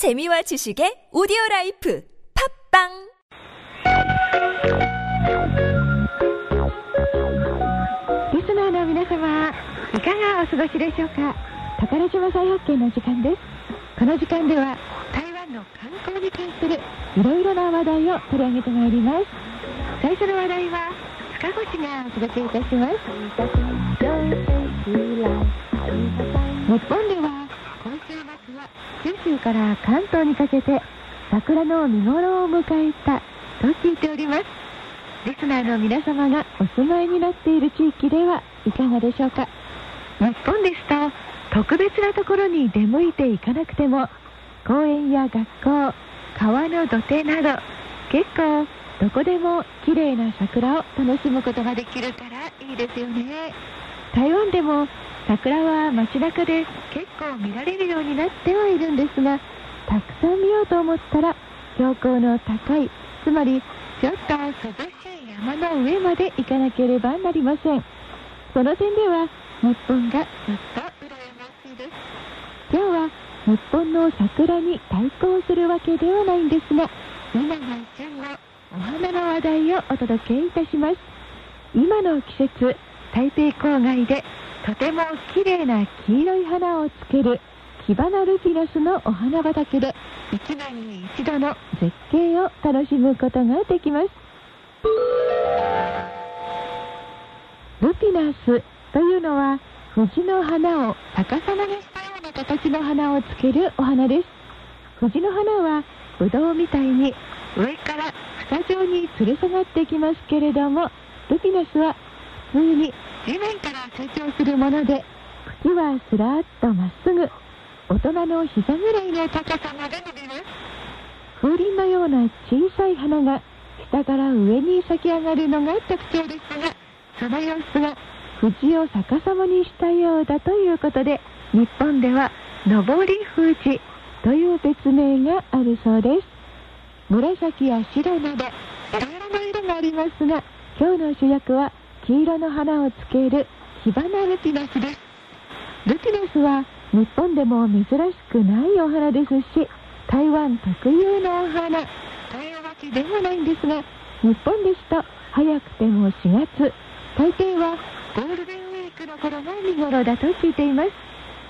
재미와 지식의 오디오 라이프 팝빵リスナーの皆様、いかがお過ごしでしょうか宝島再発見の時間です。この時間では、台湾の観光に関するいろいろな話題を取り上げてまいります。最初の話題は、塚越がお届けいたします。日本では、今週末は 九州から関東にかけて、桜の見頃を迎えたと聞いております。リスナーの皆様がお住まいになっている地域ではいかがでしょうか？日本ですと特別なところに出向いていかなくても公園や学校川の土手など結構どこでも綺麗な桜を楽しむことができるからいいですよね台湾でも桜は街中で結構見られるようになってはいるんですがたくさん見ようと思ったら標高の高いつまりちょっと涼しい山の上まで行かなければなりません。その点では日本がずっと羨ましいです。今日は日本の桜に対抗するわけではないんですが今が旬のお花の話題をお届けいたします。今の季節台北郊外でとても綺麗な黄色い花をつけるキバナルピナスのお花畑で1年に一度の絶景を楽しむことができます。ルピナスというのは藤の花を逆さまにしたような形の花をつけるお花です。藤の花はブドウみたいに上から房状に吊る下がってきますけれどもルピナスは普通に地面から成長するもので茎はすらっとまっすぐ大人の膝ぐらいの高さまで伸びます。風鈴のような小さい花が下から上に咲き上がるのが特徴ですがその様子が藤を逆さまにしたようだということで日本では上り富士という別名があるそうです。紫や白などいろいろな色がありますが今日の主役は黄色の花をつける火花ルピナスですルピナスは日本でも珍しくないお花ですし台湾特有のお花というわけではないんですが日本ですと早くても4月大抵はゴールデンウィークの頃が見頃だと聞いています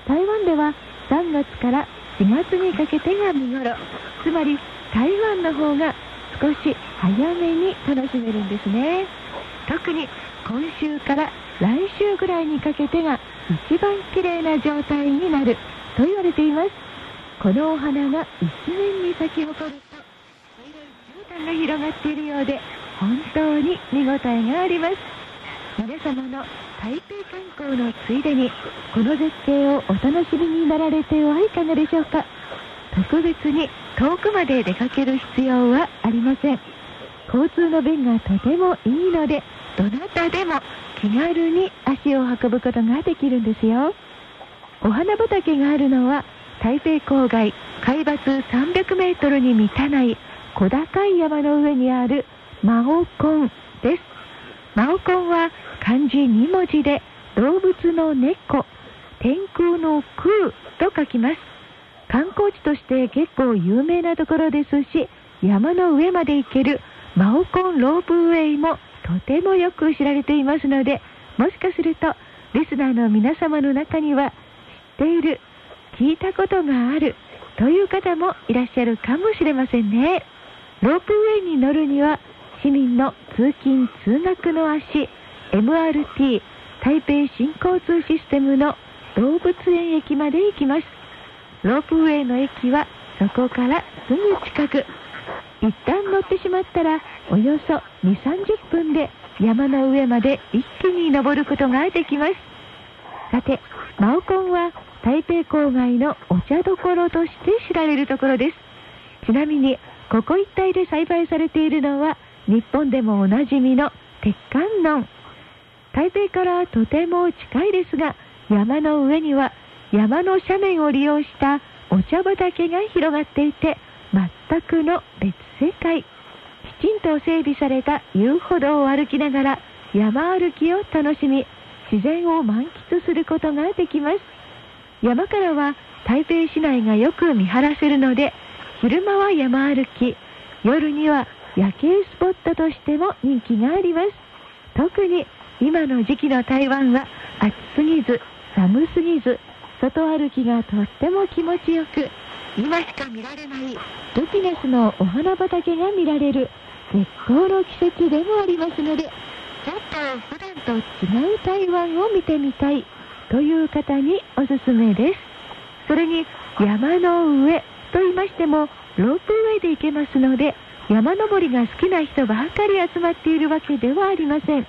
台湾では3月から4月にかけてが見頃つまり台湾の方が少し早めに楽しめるんですね特に今週から来週ぐらいにかけてが一番綺麗な状態になると言われていますこのお花が一面に咲き誇ると黄色い絨毯が広がっているようで本当に見応えがあります。皆様の台北観光のついでにこの絶景をお楽しみになられてはいかがでしょうか？特別に遠くまで出かける必要はありません。交通の便がとてもいいのでどなたでも気軽に足を運ぶことができるんですよ。お花畑があるのは台北郊外海抜300メートルに満たない小高い山の上にあるマオコンです。マオコンは漢字2文字で動物の猫天空の空と書きます。観光地として結構有名なところですし山の上まで行けるマオコンロープウェイもとてもよく知られていますのでもしかするとリスナーの皆様の中には知っている聞いたことがあるという方もいらっしゃるかもしれませんね。ロープウェイに乗るには市民の通勤通学の足 MRT 台北新交通システムの動物園駅まで行きます。ロープウェイの駅はそこからすぐ近く。一旦乗ってしまったらおよそ2、30分で山の上まで一気に登ることができます。さてマオコンは台北郊外のお茶どころとして知られるところです。ちなみにここ一帯で栽培されているのは日本でもおなじみの鉄観音。台北からとても近いですが山の上には山の斜面を利用したお茶畑が広がっていて全くの別世界。きちんと整備された遊歩道を歩きながら山歩きを楽しみ自然を満喫することができます。山からは台北市内がよく見晴らせるので昼間は山歩き夜には夜景スポットとしても人気があります。特に今の時期の台湾は暑すぎず寒すぎず外歩きがとっても気持ちよく今しか見られないルピナスのお花畑が見られる絶好の季節でもありますのでちょっと普段と違う台湾を見てみたいという方におすすめです。それに山の上と言いましてもロープウェイで行けますので山登りが好きな人ばかり集まっているわけではありません。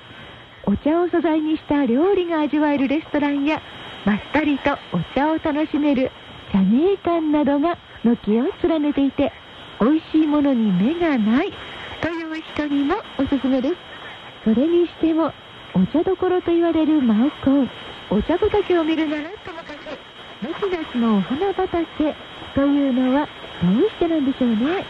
お茶を素材にした料理が味わえるレストランやまったりとお茶を楽しめる茶芸館などが軒を連ねていて美味しいものに目がないという人にもおすすめです。それにしてもお茶どころと言われるマウコンお茶畑を見るならともかく6月のお花畑というのはどうしてなんでしょうね。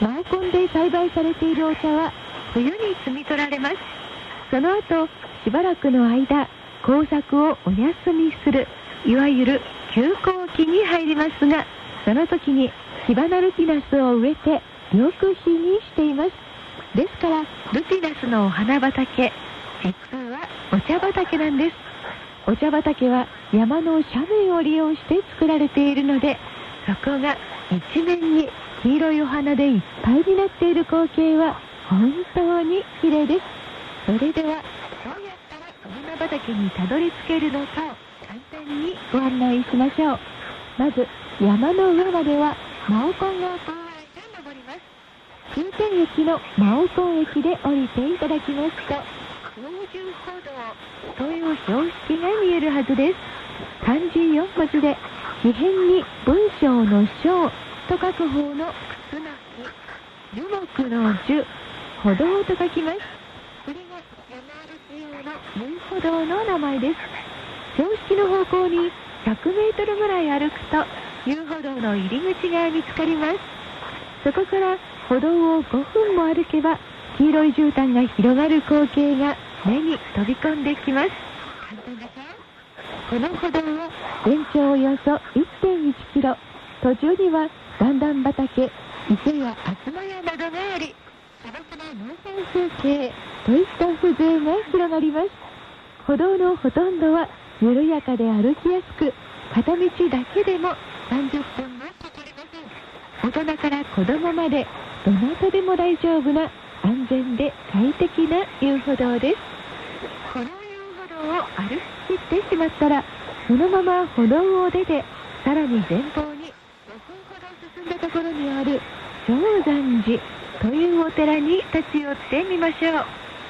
マウコンで栽培されているお茶は冬に摘み取られます。その後しばらくの間工作をお休みするいわゆる休耕期に入りますがその時にキバナルピナスを植えて緑肥にしています。ですからルピナスのお花畑実はお茶畑なんです。お茶畑は山の斜面を利用して作られているのでそこが一面に黄色いお花でいっぱいになっている光景は本当に綺麗です。それでは畑にたどり着けるのかを簡単にご案内しましょう。まず山の上まではマオコンが通られて登ります。終点駅のマオコン駅で降りていただきます。と空中歩道という標識が見えるはずです。漢字4文字で紙辺に文章の章と書く方の楠樹樹木の樹歩道と書きます。遊歩道の名前です。標識の方向に100メートルぐらい歩くと遊歩道の入り口が見つかります。そこから歩道を5分も歩けば黄色い絨毯が広がる光景が目に飛び込んできます。この歩道は全長およそ1.1キロ。途中には段々畑池や東屋などがあり素朴な農村風景といった風情が広がります歩道のほとんどは緩やかで歩きやすく片道だけでも30分もかかりません大人から子供までどなたでも大丈夫な安全で快適な遊歩道ですこの遊歩道を歩き切ってしまったらそのまま歩道を出てさらに前方に5分ほど進んだところにある正山寺というお寺に立ち寄ってみましょう。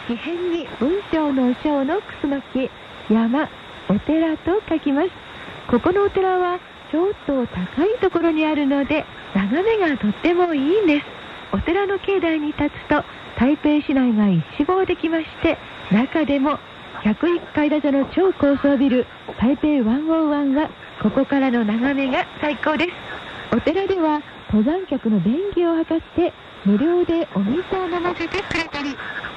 紙辺に文章の章のクスノキ山お寺と書きます。ここのお寺はちょっと高いところにあるので眺めがとってもいいんです。お寺の境内に立つと台北市内が一望できまして中でも101階建ての超高層ビル台北101はここからの眺めが最高です。お寺では登山客の便宜を図って無料でお水を飲ませてくれたり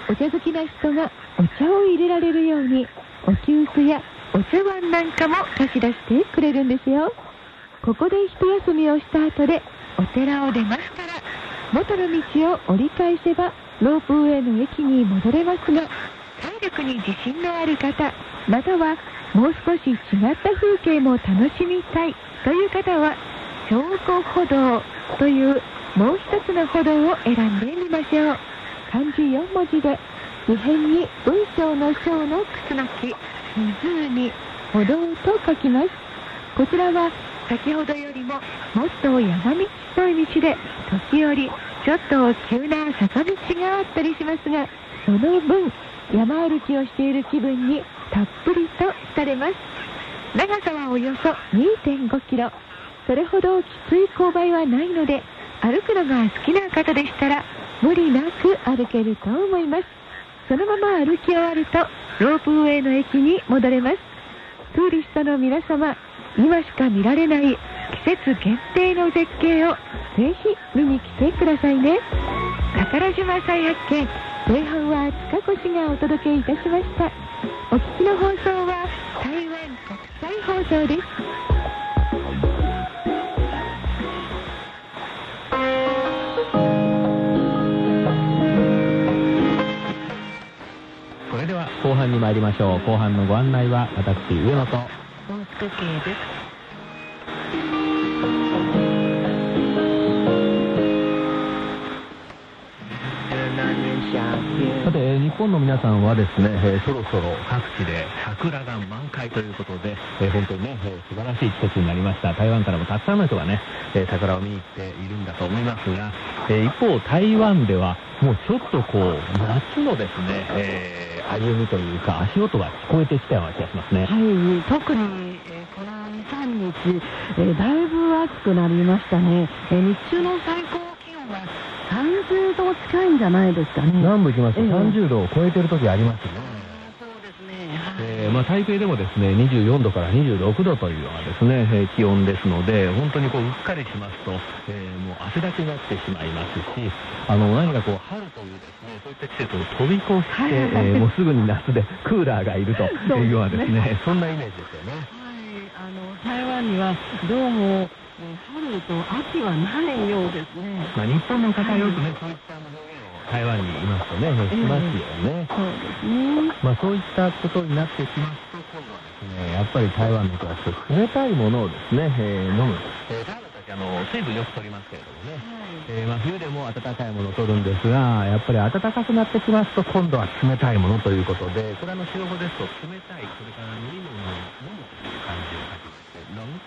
お茶好きな人がお茶を入れられるようにお急須やお茶碗なんかも貸し出してくれるんですよ。ここで一休みをした後でお寺を出ますから元の道を折り返せばロープウェイの駅に戻れますが体力に自信のある方またはもう少し違った風景も楽しみたいという方は証拠歩道というもう一つの歩道を選んでみましょう漢字4文字で異変に文章の章のクスノキ湖歩道と書きますこちらは先ほどよりももっと山道っぽい道で時折ちょっと急な坂道があったりしますがその分山歩きをしている気分にたっぷりと浸れます。長さはおよそ2.5キロ。それほどきつい勾配はないので歩くのが好きな方でしたら無理なく歩けると思います。そのまま歩き終わるとロープウェイの駅に戻れます。ツーリストの皆様今しか見られない季節限定の絶景をぜひ見に来てくださいね。宝島再発見前半は塚越がお届けいたしました。お聞きの放送は台湾国際放送です。半に参りましょう。後半のご案内は私上野と大塚系です。本の皆さんはですね、えーそろそろ各地で桜が満開ということで、えー本当にね、えー素晴らしい季節になりました。台湾からもたくさんの人がね、えー桜を見に行っているんだと思いますが、えー一方、台湾ではもうちょっとこう、夏のですね、えー歩みというか足音が聞こえてきたような気がしますね。はい、特に、えーこの2、3日、えーだいぶ暑くなりましたね、えー日中の最高気温は30度近いんじゃないですかね。南部行きますとええ30度を超えてる時ありますね。そうですね。はいえーまあ、台北でもですね24度から26度というようなですね、えー気温ですので本当にこううっかりしますと、えーもう汗だくになってしまいますしあの何かこう春というですねそういった季節を飛び越して、はいはいはいえーもうすぐに夏でクーラーがいるというようなですねそんなイメージですよね。はい、あの台湾にはどうも、えー春と秋はないようですね。まあ、日本の方はよくね、そういった表現を台湾にいますとね、しますよね。そうですね。まあそういったことになってきますと、今度はですね、やっぱり台湾の人は冷たいものをですね、えー飲む。えー、あの、水分よく取りますけれどもね、えーまあ冬でも温かいものを取るんですが、やっぱり暖かくなってきますと、今度は冷たいものということで、これあの、白語ですと、冷たい、それから飲み物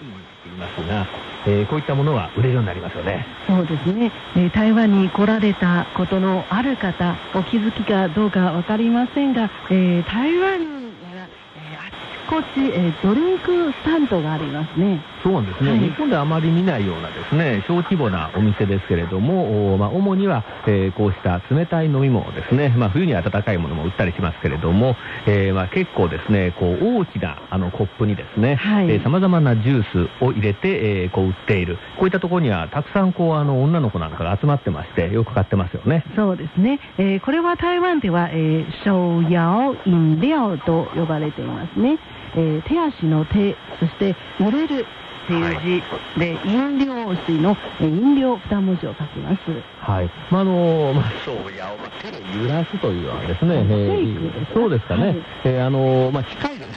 いますが、えーこういったものは売れるようになりますよね。そうですね、えー台湾に来られたことのある方、お気づきかどうか分かりません。が、えー台湾には、えーあちこち、えードリンクスタンドがありますね。そうなんですね、はい。日本ではあまり見ないようなですね小規模なお店ですけれども、おまあ、主には、えーこうした冷たい飲み物ですね、まあ、冬には温かいものも売ったりしますけれども、えーまあ、結構ですねこう大きなあのコップにですねはい。さまざまなジュースを入れて、えーこう売っている。こういったところにはたくさんこうあの女の子なんかが集まってましてよく買ってますよね。そうですね、えーこれは台湾では、えー、手摇飲料と呼ばれていますね。えー手足の手、そして売れるってい。う字で、飲料水の、えー飲料二文字を書きます。はい。まあ、あの、まあ、そうや、まあ、手で揺らすというようなですね、シえーそうですかね。はい。えーあの、まあ、機械でね、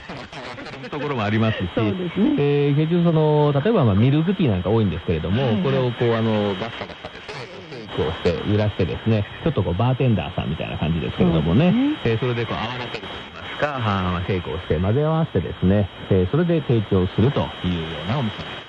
ところもありますし、そうですね。えー結局その、例えば、まあ、ミルクティーなんか多いんですけれども、はいはい。これをこう、あの、ガッサガッサですね、シェイクをして、揺らしてですね、ちょっとこう、バーテンダーさんみたいな感じですけれどもね、ね。えーそれでこう、泡立てるが成功して混ぜ合わせてですね、えそれで提供するというようなお店です。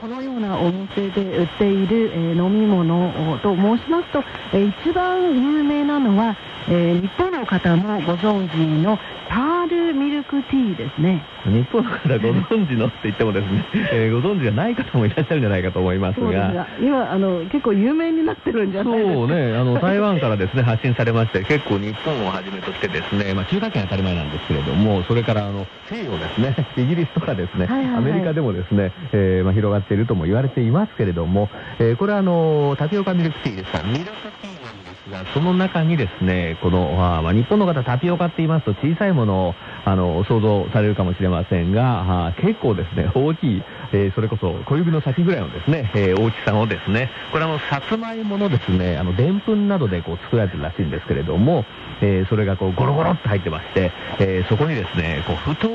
このようなお店で売っている、えー飲み物をと申しますと、えー一番有名なのは、えー日本の方もご存知のパールミルクティーですね。日本の方ご存知のって言ってもですね、えーご存知がない方もいらっしゃるんじゃないかと思いますが、そうですが、今あの結構有名になってるんじゃないですか？そうね、あの 台湾からですね発信されまして、結構日本をはじめとしてですね、まあ、中華圏当たり前なんですけれども、それからあの西洋ですね、イギリスとかですね、はいはいはいアメリカでもですね、えーまあ、広がっているとも言われていますけれども、えーこれはあのタピオカミルクティーですから、ミルクティーなんですが、その中にですね、この、まあ、日本の方タピオカって言いますと小さいものをあの想像されるかもしれませんが、あ結構ですね、大きい、えーそれこそ小指の先ぐらいのですね、えー大きさのですね、これあの、さつまいものですね、あの、でんぷんなどでこう作られてるらしいんですけれども、えーそれがこうゴロゴロっと入ってまして、えーそこにですね、こう太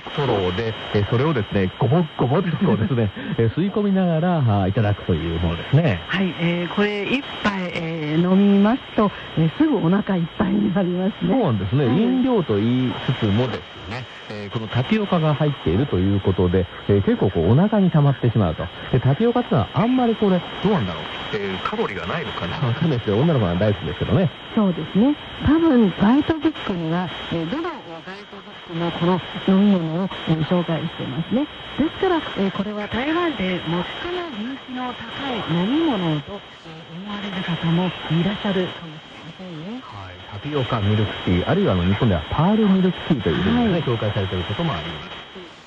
いストローで、えーそれをですね、ごぼっごぼっとですね、えー吸い込みながらいただくというものですね。はい、えーこれ一杯、えー飲みますと、えーすぐお腹いっぱいになりますそうね。なんですね、はい飲料と言いつつもですね、えーこのタピオカが入っているということで、えー結構こうお腹に溜まってしまうと。でタピオカってのはあんまりこれ、どうなんだろう、えーカロリーがないのかな わかんないですけど、女の子は大好きですけどね。そうですね。多分ガイドブックには、えーどのガイドブックもこの飲み物を、えー紹介していますね。ですから、えーこれは台湾で最も人気の高い飲み物と、えー思われる方もいらっしゃるかもしれませんね。はい、タピオカミルクティー、あるいはあの日本ではパールミルクティーというふうに、ねはい紹介されていることもあります。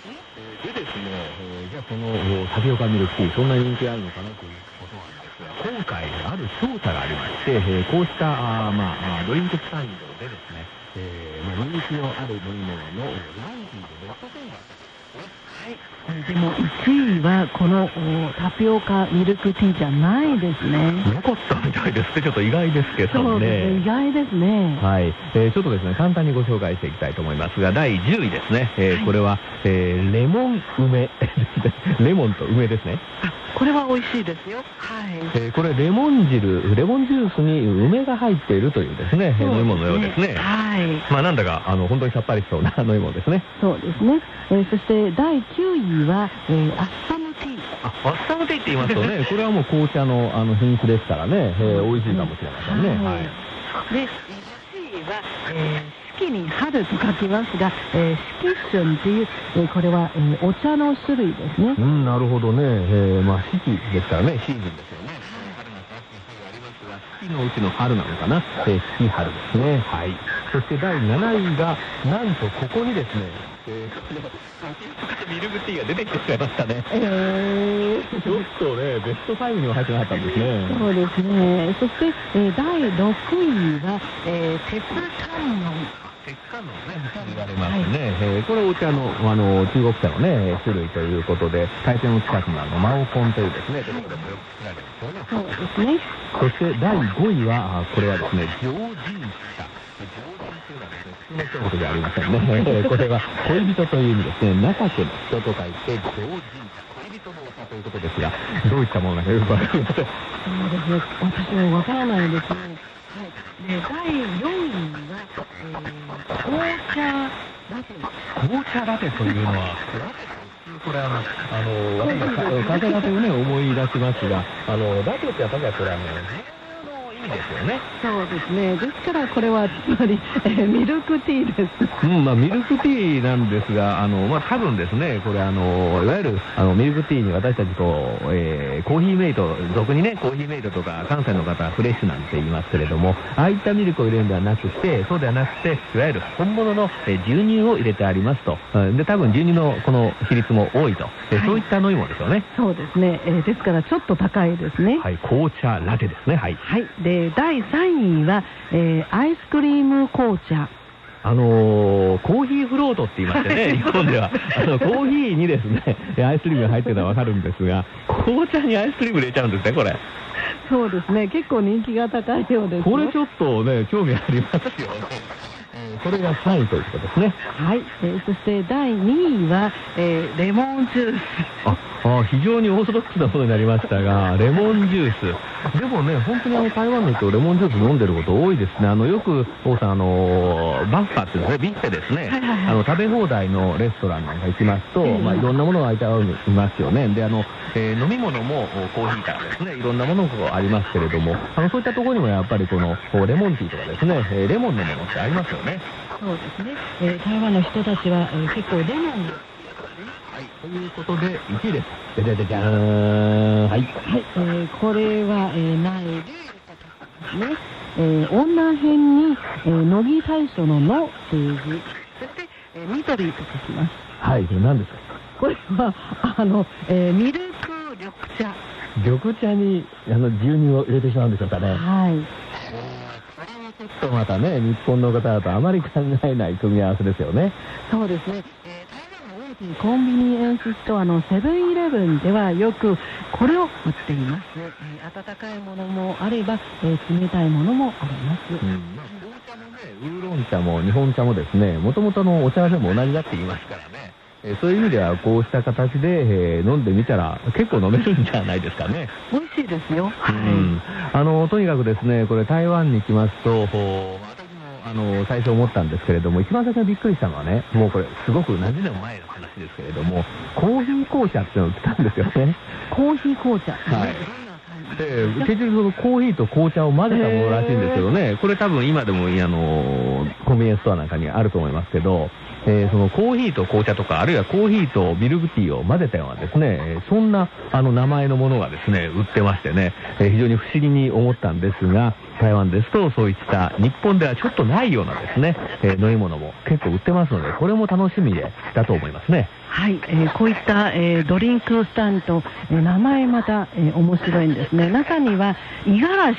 えーでですね、えーじゃあこのおタピオカミルクティー、そんなに人気あるのかなということなんですが、今回ある調査がありまして、えーこうしたあー、まあ、ドリンクスタンドで人気のある飲み物のランキンでも1位はこのおタピオカミルクティーじゃないですね。なかったみたいですね。ちょっと意外ですけどそうですね。意ね。外ですね。はい、えーちょっとですね、簡単にご紹介していきたいと思いますが、第10位ですね。えーこれは、えーレモン梅。レモンと梅ですね。これは美味しいですよ。はい。えーこれレモン汁、レモンジュースに梅が入っているというですね、えー飲み物のようですね。はい。まあなんだか、あの、本当にさっぱりしそうな 飲み物ですね。そうですね。えーそして第9位は、えーアッサムティー。あ、アッサムティーって言いますとね、これはもう紅茶のあの品種ですからね、えー美味しいかもしれませんね。はい。で、1位は、えー四季に春と書きますが、えー四季春っていう、えーこれは、えーお茶の種類ですねう。ん、なるほどね。えーまあ四季ですからね、シーズンですよね。春夏秋冬ありますが、四季のうちの春なのかな。えー四季春ですね。はい。そして第7位が、なんとここにですね、えー、ミルクティーが出てきてしまいましたね。えーちょっとね、ベスト5には入ってなかったんですね。そうですね。そして、えー第6位は、えー、テプタンノン。鉄火のね、言われますね。えーこれお茶の、あの、中国茶のね、種類ということで、大戦の近くのあの、マオコンというですね、ところでもよく作られるんですよね。そうですね。そして第5位は、あこれはですね、常人茶。常人というのはですね、普通の一言じゃありませんね。これは恋人という意味ですね、情けの人と書いて、常人茶。恋人のお茶ということですが、どういったものなのかよくわかりません。そうですね。私もわからないですね。はい。で、第4位は、えー、紅茶ラテ。紅茶ラテというのは、これあの、あの、私はかカフェラテをね、思い出しますが、あの、ラテってやっぱりこれあの、ですよね。そうですね。ですから、これは、つまり、えーミルクティーです。うん、まあ、ミルクティーなんですが、あの、まあ、多分ですね、これあの、いわゆる、あの、ミルクティーに私たちこう、えーコーヒーメイト、俗にね、コーヒーメイトとか、関西の方はフレッシュなんて言いますけれども、ああいったミルクを入れるんではなくて、そうではなくて、いわゆる本物の、えー牛乳を入れてありますと。うんで、多分牛乳のこの比率も多いと。えーそういった飲み物ですよね。そうですね。えーですから、ちょっと高いですね。はい、紅茶ラテですね、はい。はい。で、第3位は、えーアイスクリーム紅茶。あのーコーヒーフロートって言いましてね、日本では。あの、コーヒーにですね、アイスクリームが入ってるのはわかるんですが、紅茶にアイスクリーム入れちゃうんですね、これ。そうですね。結構人気が高いようですよ。これちょっとね、興味ありますよね。えーこれが3位ということですね。はい。えーそして第2位は、えーレモンジュース。あ、あ非常にオーソドックスなものになりましたが、レモンジュース。でもね、本当にあの台湾の人、レモンジュース飲んでること多いですね。あの、よく、王さん、あのーバッファっていうんですね、ビッフェですね。はいはいはいあの、食べ放題のレストランなんか行きますと、ええまあ、いろんなものが置いてありますよね。で、あの、えー飲み物もおコーヒーからですね、いろんなものがありますけれども、あの、そういったところにもやっぱりこの、レモンティーとかですね、えーレモンのものってありますよね。そうですね。えー台湾の人たちは、えー結構レモンがはい。ということで、1位です。でででじゃーん。はい。はい、えーこれは、えー、ないですね。えー、女編に、えー、乃木大将ののページ。そして、えー、緑と書きます。はい、これ何ですか？これは、あの、えー、ミルク緑茶。緑茶にあの牛乳を入れてしまうんでしょうかね。はい。ちょっとまたね、日本の方だとあまり考えない組み合わせですよね。そうですね。えー、コンビニエンスストアのセブンイレブンではよくこれを売っています。えー、温かいものもあれば、えー、冷たいものもあります。うん。まあ、紅茶もね、ウーロン茶も日本茶もですね、もともとのお茶でも同じだって言いますからね。えーそういう意味では、こうした形で、えー飲んでみたら結構飲めるんじゃないですかね。美味しいですよ。はい。うんあの、とにかくですね、これ台湾に来ますと、ほう私も、あの、最初思ったんですけれども、一番最初にびっくりしたのはね、もうこれ、すごく何十年も前の話ですけれども、コーヒー紅茶っていうのを売ってたんですよね。コーヒー紅茶。はいで、結局そのコーヒーと紅茶を混ぜたものらしいんですけどね、これ多分今でも、あの、コンビニエンスストアなんかにあると思いますけど、えーそのコーヒーと紅茶とか、あるいはコーヒーとミルクティーを混ぜたようなですね、えーそんなあの名前のものがですね、売ってましてね、えー非常に不思議に思ったんですが、台湾ですと、そういった日本ではちょっとないようなですね、えー飲み物も結構売ってますので、これも楽しみでだと思いますね。はい、えーこういった、えードリンクスタンド、えー名前また、えー面白いんですね。中には、五十嵐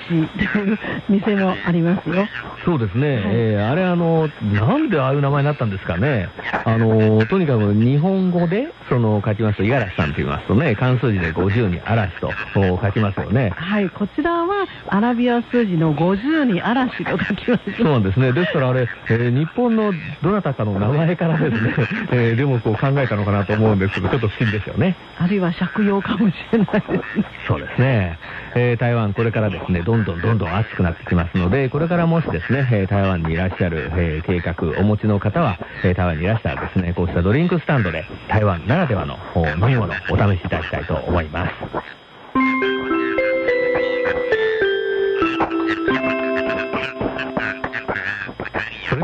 という 店もありますよ。そうですね、えーあれあの、なんでああいう名前になったんですかね。あの、とにかく日本語で、その、書きますと、五十嵐さんと言いますとね、漢数字で50に嵐とお書きますよね。はい、こちらはアラビア数字の50に嵐と書きます。そうなんですね。ですからあれ、えー日本のどなたかの名前からですね、えーでもこう考えたのかなと思うんですけど、ちょっと不思議ですよね。あるいは借用かもしれないですね。そうですね。えー台湾、これからですね、どんどんどんどん暑くなってきますので、これからもしですね、えー台湾にいらっしゃる、えー計画、お持ちの方は、えー台湾にいらしたらですね、こうしたドリンクスタンドで、台湾ならではのお飲み物、お試しいただきたいと思います。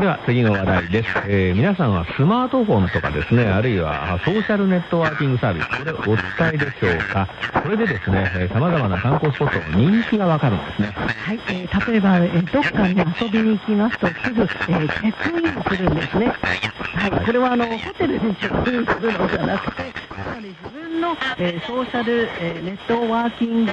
では次の話題です、えー皆さんはスマートフォンとかですね、あるいはあソーシャルネットワーキングサービス、これお使いでしょうか？これでですね、えー様々な観光スポットの人気がわかるんですね。はい、えー例えば、えーどっかに遊びに行きますと、すぐ、えーチェックインするんですね。はい、これはあのホテルにチェックインするのじゃなくて、つまり自分の、えーソーシャル、えーネットワーキング、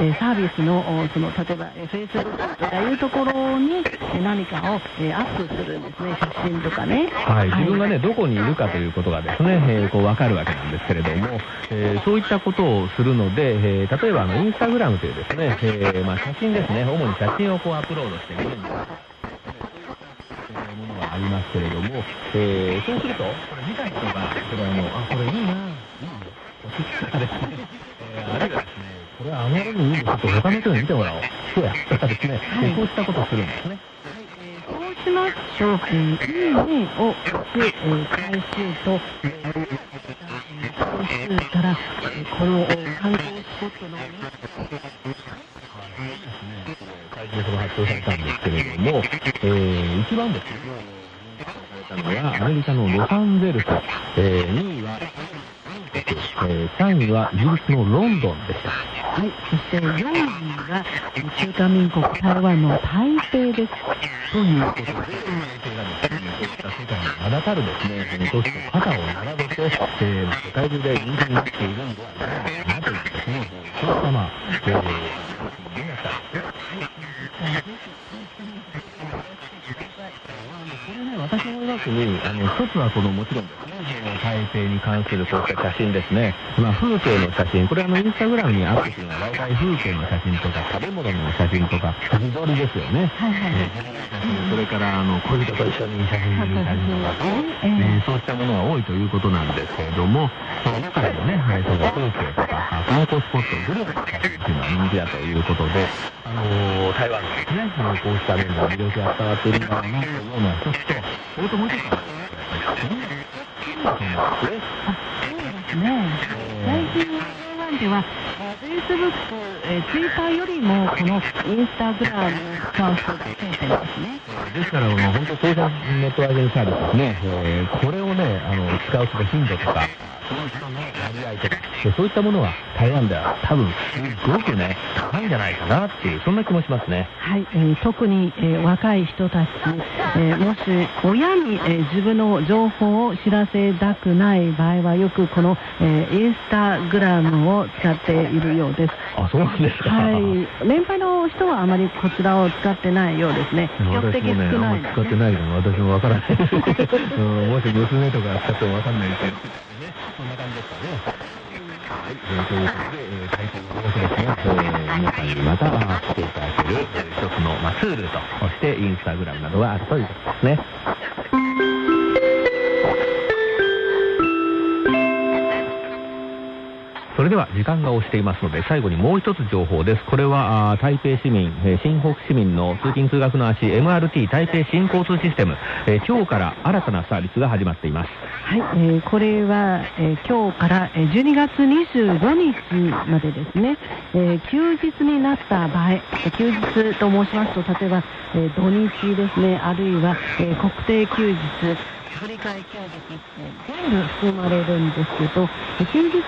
えーサービスの、おその例えば、えー、Facebook とかいうところに、えー何かを、えーアップするんですね、写真とかね。はい、自分がね、どこにいるかということがですね、えーこう分かるわけなんですけれども、えーそういったことをするので、えー例えばあのインスタグラムというですね、えーまあ、写真ですね、主に写真をこうアップロードして見るんですえーものがありますけれども、えーそうすると、これ見た人が、これあの、あ、これいいな、いいよ、欲しいとかですね、えーあるい。はですね、これあまりにい。い。んで、ちょっと他の人に見てもらおう、そうや、とかですね、えーこうしたことをするんですね。そうしますと、えーい。い。ねを押す、えー回数と、えー回数から、えーこのえー観光スポットの会議で発表されたんですけれども、えー一番ですね、されたのはアメリカのロサンゼルス、えー2位は、えー3位はイギリスのロンドンでした。はい、そして4位が、中華民国台湾の台北です。ということで、そういった世界に名だたるですね、その都市と肩を並べて、えー世界中で人気になっているんではないかなというですね、そういったまあ、えー、皆さん、これね、私思いますに、あの、一つはこの、もちろんですね、その台北に関するこうした写真ですね。まあ、風景の写真、これあの、インスタグラムにアップするのは、大体風景の写真とか、食べ物の写真とか、自撮りですよね。はいはいえーそれから、あの、恋人と一緒に写真に写真とか、えーえーそういったものが多いということなんですけれども、その中でもね、えーその風景とか、あ観光スポット、グルメの写真っていうのは人気だということで、あのー台湾のですね、あのこうした面の魅力が伝わっているんだろうなというのは一つと、それともう一つは、そうですね。そうですね。最近台湾では、フェイスブック、えー、ツイッターよりも、このインスタグラムを使う人が増えてますね。ですから、あの本当、ソーシャルネットワーキングサービスですね、えーこれをね、あの使う人が頻度、とか、でそういったものは台湾では多分すごくね、高いんじゃないかなっていう、そんな気もしますね。はい、えー特に、えー若い人たち、えーもし親に、えー自分の情報を知らせたくない場合はよくこの、えーインスタグラムを使っているようです。あ、そうなんですか。はい、年配の人はあまりこちらを使ってないようですね。比較的少ないですまり使ってないので、私もわからない。うんもし娘とか使ってもわかんないですけど、ね、そんな感じですかね。はい、えーということで、えー、最近の様子ですね、えー皆さんにまた来ていただける、えー一つの、まあ、ツールとそして、インスタグラムなどがあるということですね。それでは時間が押していますので、最後にもう一つ情報です。これは、あ台北市民、えー新北市民の通勤通学の足、MRT 台北新交通システム、えー今日から新たなサービスが始まっています。はい、えーこれは、えー今日からえー12月25日までですね、えー休日になった場合、休日と申しますと、例えば、えー土日ですね、あるいは、えー国定休日、振り替え休日、えー全部含まれるんですけど、えー休日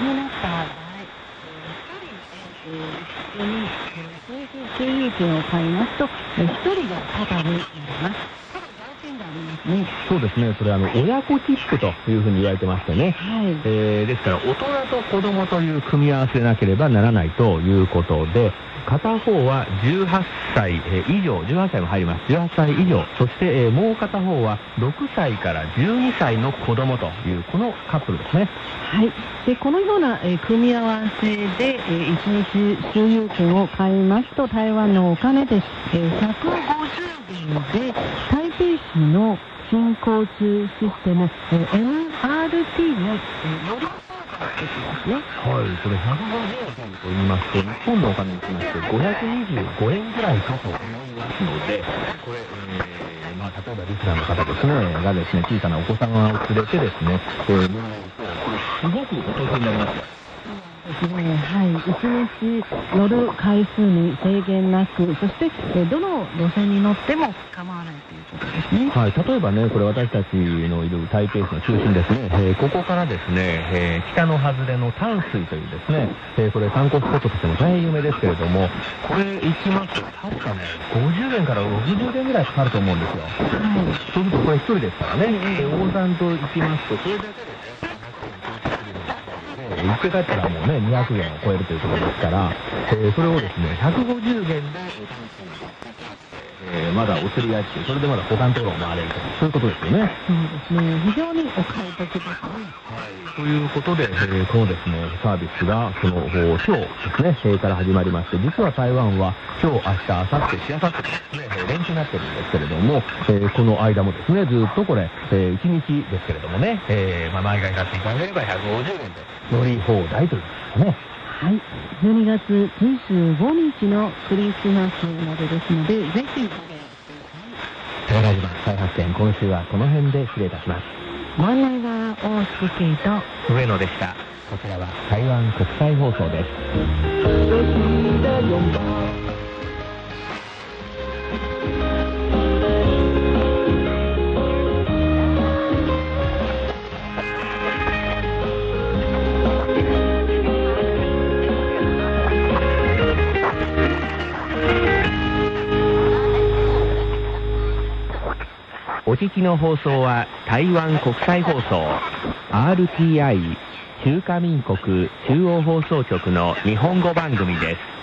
になった場合、えー一人で、えーに、えー、周遊券を買いますと、えー、1人がタダになります。ね。そうですね、それあの、親子切符というふうに言われてましてね。はい。えーですから、大人と子供という組み合わせでなければならないということで、片方は18歳えー以上、18歳も入ります。18歳以上。そして、えーもう片方は6歳から12歳の子供という、このカップルですね。はい。で、このような、えー組み合わせで、えー、1日周遊券を買いますと、台湾のお金です。えー150元で、台北市の新交通システム、えー MRT の、えー乗りできますね。はい、これ150円と言いますと、日本のお金にしまして525円ぐらいかと思いますので、これ、えーまあ、例えばリスナーの方ですね、がですね、小さなお子様を連れてですね、えー、すごくお得になります。ですね。はい。一日乗る回数に制限なく、そして、えーどの路線に乗っても構わないということですね。はい、例えばね、これ私たちのいる台北市の中心ですね、えーここからですね、えー北の外れの淡水というですね、えーこれ観光スポットとしても大変有名ですけれども、これ行きますと、確かね、50円から60円ぐらいかかると思うんですよ。はい。そうするとこれ一人ですからね、ええで横断と行きますと、それだけでね、えー行って帰ったらもうね、200元を超えるということですから、えーそれをですね、150元で、えーまだお釣りがって、それでまだ保管灯籠を回れると、そういうことですよね。そうですね。非常にお買い得ですね。ということで、えーこのですね、サービスが、その、お今日ですね、えーから始まりまして、実は台湾は今日、明日、明後日、しあさってとですね、えー連休になってるんですけれども、えーこの間もですね、ずっとこれ、え1日ですけれどもね、えーまあ、毎回買っていただければ150円で乗り放題というですね。はい。12月25日のクリスマスまでですので、ぜひ、宝島再発見、今週はこの辺で失礼いたします。ご案内は大輔圭と、上野でした。こちらは台湾国際放送です。お聞きの放送は台湾国際放送 RTI 中華民国中央放送局の日本語番組です。